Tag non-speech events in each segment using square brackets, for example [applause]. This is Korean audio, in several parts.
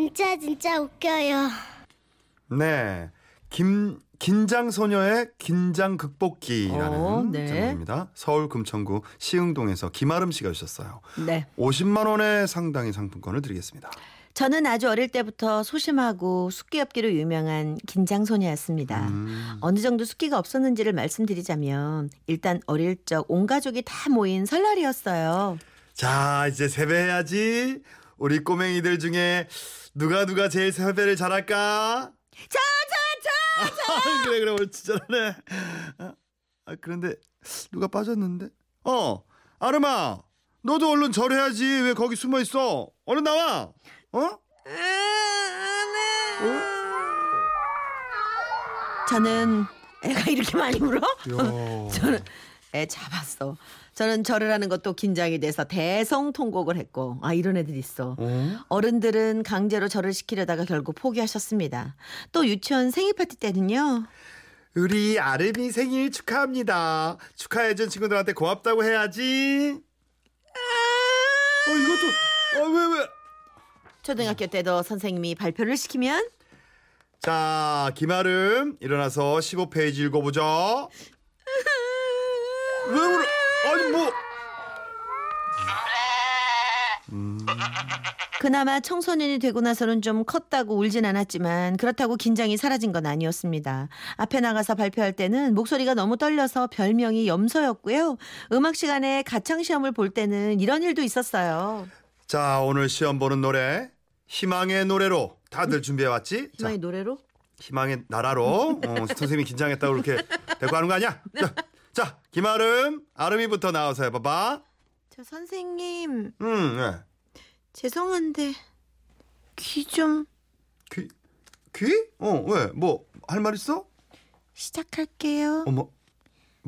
진짜 진짜 웃겨요. 네. 김 긴장 소녀의 긴장 극복기라는 어, 네. 제목입니다. 서울 금천구 시흥동에서 김아름 씨가 주셨어요. 네. 50만 원의 상당의 상품권을 드리겠습니다. 저는 아주 어릴 때부터 소심하고 숫기 없기로 유명한 긴장소녀였습니다. 음. 어느 정도 숫기가 없었는지를 말씀드리자면 일단 어릴 적 온 가족이 다 모인 설날이었어요. 자, 이제 세배해야지. 우리 꼬맹이들 중에 누가 누가 제일 세배를 잘할까? 자, 자, 자! [laughs] 그래 그래 옳지 잘하네. 아, 아, 그런데 누가 빠졌는데? 어, 아름아, 너도 얼른 절해야지. 왜 거기 숨어 있어? 얼른 나와. 어? 저는 애가 이렇게 많이 울어? 야. [laughs] 저는 애 잡았어. 저는 절을 하는 것도 긴장이 돼서 대성통곡을 했고 아 이런 애들 있어. 어? 어른들은 강제로 절을 시키려다가 결국 포기하셨습니다. 또 유치원 생일 파티 때는요. 우리 아름이 생일 축하합니다. 축하해준 친구들한테 고맙다고 해야지. 어 이것도 아왜 왜? 초등학교 때도 선생님이 발표를 시키면 자, 김아름 일어나서 15페이지 읽어보자. 아니 뭐? 그나마 청소년이 되고 나서는 좀 컸다고 울진 않았지만 그렇다고 긴장이 사라진 건 아니었습니다. 앞에 나가서 발표할 때는 목소리가 너무 떨려서 별명이 염소였고요. 음악 시간에 가창 시험을 볼 때는 이런 일도 있었어요. 자, 오늘 시험 보는 노래 희망의 노래로 다들 준비해 왔지? 자, 희망의 노래로? 희망의 나라로 어, 선생님이 긴장했다고 그렇게 데리고 하는 거 아니야? 자, 자 김아름, 아름이부터 나와서 해봐봐. 저 선생님 음, 네. 죄송한데 귀 좀 귀, 귀? 어, 왜? 뭐 할 말 있어? 시작할게요. 어머,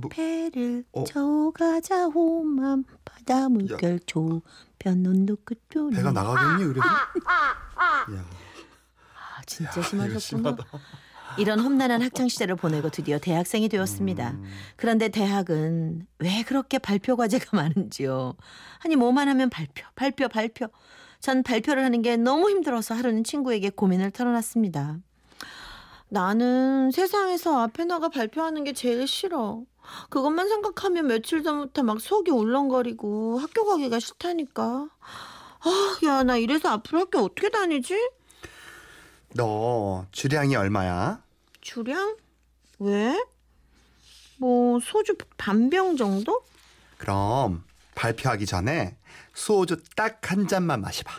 배를 어. 저가자 호만 바다 물결 조편 온도 끝도 배가 나가겠니 그래도? 야, 아, 진짜 이거 심하셨구나. 이런 험난한 학창 시절을 보내고 드디어 대학생이 되었습니다. 음. 그런데 대학은 왜 그렇게 발표 과제가 [laughs] 많은지요? 아니 뭐만 하면 발표, 발표, 발표. 전 발표를 하는 게 너무 힘들어서 하루는 친구에게 고민을 털어놨습니다. 나는 세상에서 앞에 나가 발표하는 게 제일 싫어. 그것만 생각하면 며칠 전부터 막 속이 울렁거리고 학교 가기가 싫다니까. 아, 야, 나 이래서 앞으로 학교 어떻게 다니지? 너 주량이 얼마야? 주량? 왜? 뭐 소주 반 병 정도? 그럼 발표하기 전에 소주 딱 한 잔만 마셔봐.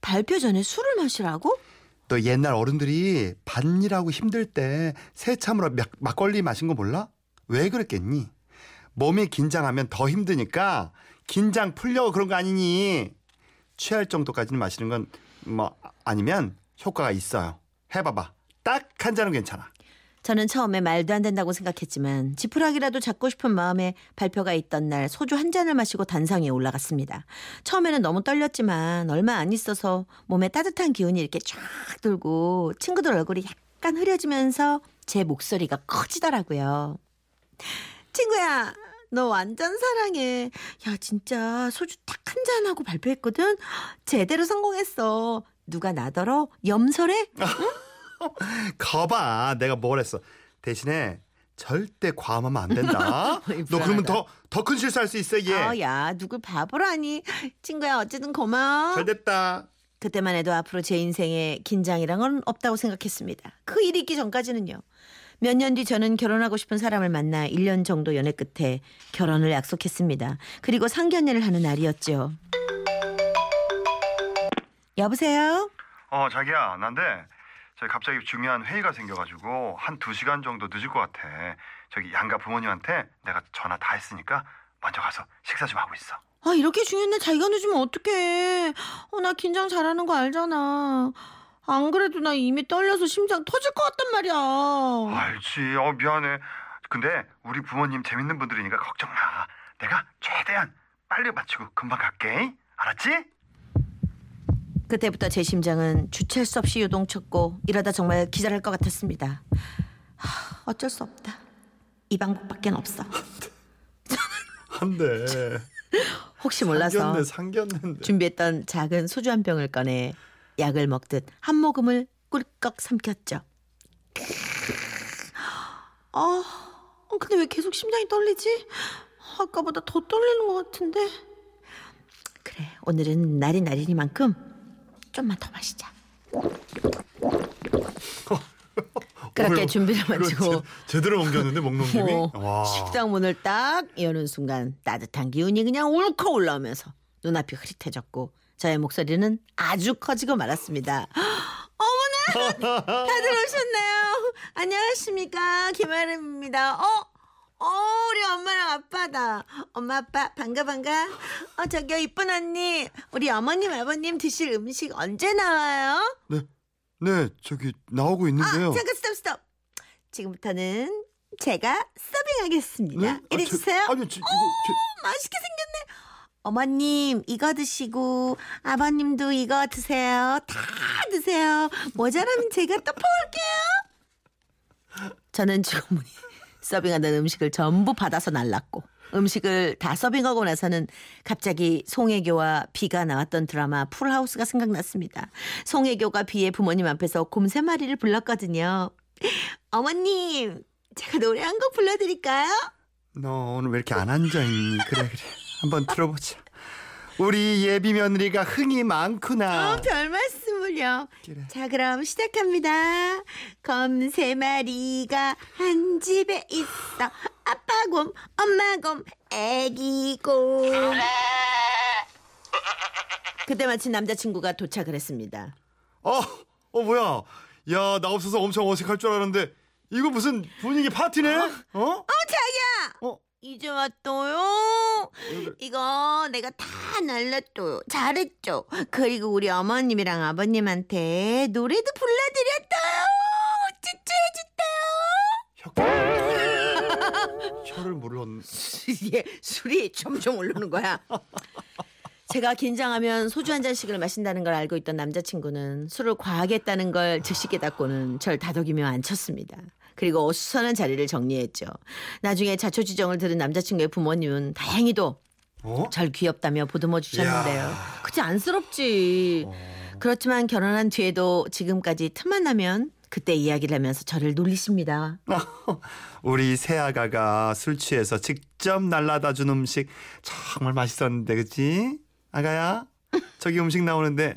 발표 전에 술을 마시라고? 너 옛날 어른들이 밭일하고 힘들 때 새참으로 막, 막걸리 마신 거 몰라? 왜 그랬겠니? 몸이 긴장하면 더 힘드니까 긴장 풀려고 그런 거 아니니? 취할 정도까지는 마시는 건 뭐 아니면 효과가 있어요. 해봐봐. 딱 한 잔은 괜찮아. 저는 처음에 말도 안 된다고 생각했지만 지푸라기라도 잡고 싶은 마음에 발표가 있던 날 소주 한 잔을 마시고 단상에 올라갔습니다. 처음에는 너무 떨렸지만 얼마 안 있어서 몸에 따뜻한 기운이 이렇게 쫙 돌고 친구들 얼굴이 약간 흐려지면서 제 목소리가 커지더라고요. 친구야, 너 완전 사랑해. 야, 진짜 소주 딱 한 잔하고 발표했거든? 제대로 성공했어. 누가 나더러 염설해? [laughs] [laughs] 거봐. 내가 뭘 했어. 대신에 절대 과음하면 안 된다. [laughs] 너 그러면. 더 더 큰 실수할 수 있어, 얘. 어, 야, 누굴 바보로 하니? 친구야, 어쨌든 고마워. 잘 됐다. 그때만 해도 앞으로 제 인생에 긴장이란 건 없다고 생각했습니다. 그 일이 있기 전까지는요. 몇 년 뒤 저는 결혼하고 싶은 사람을 만나 1년 정도 연애 끝에 결혼을 약속했습니다. 그리고 상견례를 하는 날이었죠. 여보세요? 어 자기야 난데 저기 갑자기 중요한 회의가 생겨가지고 한 두 시간 정도 늦을 것 같아 저기 양가 부모님한테 내가 전화 다 했으니까 먼저 가서 식사 좀 하고 있어 아, 이렇게 중요한 날 자기가 늦으면 어떡해. 어, 나 긴장 잘하는 거 알잖아. 안 그래도 나 이미 떨려서 심장 터질 것 같단 말이야. 알지 어 미안해 근데 우리 부모님 재밌는 분들이니까 걱정 마 내가 최대한 빨리 마치고 금방 갈게 알았지? 그때부터 제 심장은 주체할 수 없이 요동쳤고 이러다 정말 기절할 것 같았습니다. 하, 어쩔 수 없다. 이 방법밖에 없어. 안 돼 [laughs] 혹시 몰라서 상견례인데 준비했던 작은 소주 한 병을 꺼내 약을 먹듯 한 모금을 꿀꺽 삼켰죠. 아, 근데 왜 계속 심장이 떨리지? 아까보다 더 떨리는 것 같은데. 그래, 오늘은 날이 날이니만큼 좀만 더 마시자. [laughs] 그렇게 오늘 준비를 마치고 제- 제대로 옮겼는데 먹는 김이. 어, 와. 식당 문을 딱 여는 순간 따뜻한 기운이 그냥 울컥 올라오면서 눈앞이 흐릿해졌고 저의 목소리는 아주 커지고 말았습니다. [gasps] 어머나 다들 오셨나요? 안녕하십니까 김아름입니다. 어? 어 우리 엄마랑 아빠다. 엄마 아빠 반가 반가. 어 저기요 이쁜 언니 우리 어머님 아버님 드실 음식 언제 나와요? 네, 네, 저기 나오고 있는데요. 아, 잠깐 스톱 스톱. 지금부터는 제가 서빙하겠습니다. 네? 아, 이리 저- 주세요. 아니요, 저, 이거 맛있게 생겼네. 어머님 이거 드시고 아버님도 이거 드세요. 다 드세요. 모자라면 제가 또 퍼올게요. 저는 주문이 서빙하는 음식을 전부 받아서 날랐고 음식을 다 서빙하고 나서는 갑자기 송혜교와 비가 나왔던 드라마 풀하우스가 생각났습니다. 송혜교가 비의 부모님 앞에서 곰세 마리를 불렀거든요. 어머님, 제가 노래 한 곡 불러드릴까요? 너 오늘 왜 이렇게 안 앉아 있니? 그래, 그래. 한번 들어보자. 우리 예비 며느리가 흥이 많구나. 어, 별 말씀을요. 그래. 자, 그럼 시작합니다. 검 세 마리가 한 집에 있어. 아빠 곰, 엄마 곰, 애기 곰. 그때 마침 남자친구가 도착을 했습니다. 어, 어 뭐야? 야, 나 없어서 엄청 어색할 줄 알았는데 이거 무슨 분위기 파티네? 어? 어, 자기야! 어? 이제 왔어요. 이거 내가 다 날랐어요. 잘했죠. 그리고 우리 어머님이랑 아버님한테 노래도 불러드렸어요. 쭈쭈해줬어요. 혀, 혀를 물론 이게 [laughs] 술이 점점 오르는 거야. 제가 긴장하면 소주 한 잔씩을 마신다는 걸 알고 있던 남자친구는 술을 과하게 했다는 걸 즉시 깨닫고는 절 다독이며 앉혔습니다. 그리고 어수선한 자리를 정리했죠. 나중에 자초지정을 들은 남자친구의 부모님은 다행히도 어? 절 귀엽다며 보듬어 주셨는데요. 그치 안쓰럽지. 그렇지만 결혼한 뒤에도 지금까지 틈만 나면 그때 이야기를 하면서 저를 놀리십니다. [laughs] 우리 새아가가 술 취해서 직접 날라다 준 음식 정말 맛있었는데 그치? 아가야 저기 음식 나오는데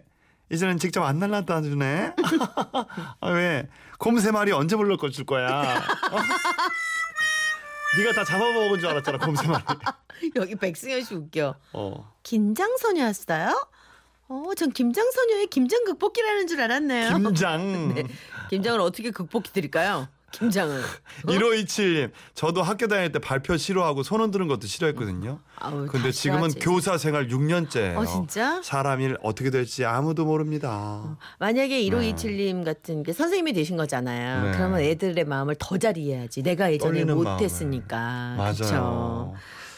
이제는 직접 안 날라다 주네 [laughs] 아, 왜? 곰 세 마리 언제 불러 줄 거야 어? [laughs] 네가 다 잡아먹은 줄 알았잖아 곰 세 마리 [laughs] 여기 백승현 씨 웃겨. 어. 김장소녀였어요? 어, 전 김장소녀의 김장 극복기라는 줄 알았네요. 김장 김장을 어떻게 극복해 드릴까요? 김장을. [laughs] 1527님 저도 학교 다닐 때 발표 싫어하고 손 흔드는 것도 싫어했거든요 아우, 근데 다 지금은 싫어하지. 교사 생활 6년째예요 어, 진짜? 사람 일 어떻게 될지 아무도 모릅니다 만약에 1527님 같은 게 선생님이 되신 거잖아요. 네. 그러면 애들의 마음을 더 잘 이해하지. 내가 예전에 떨리는 못했으니까. 맞아요. 그쵸?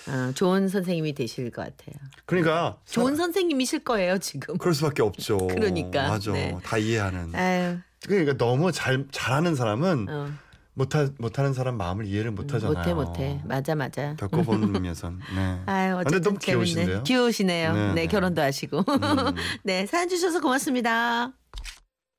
어, 좋은 선생님이 되실 것 같아요. 그러니까 좋은 선생님이실 거예요, 지금. 그럴 수밖에 없죠. [laughs] 그러니까, 맞아. 네. 다 이해하는. 아유, 그러니까 너무 잘 잘하는 사람은 어, 못하 못하는 사람 마음을 이해를 못하잖아요. 못해, 못해. 맞아, 맞아. 겪어보면선. [laughs] 네. 아유, 근데 어쨌든 너무 재밌네. 귀여우신데요. 귀여우시네요. 네, 네, 네. 결혼도 하시고. 음. [laughs] 네, 사연 주셔서 고맙습니다.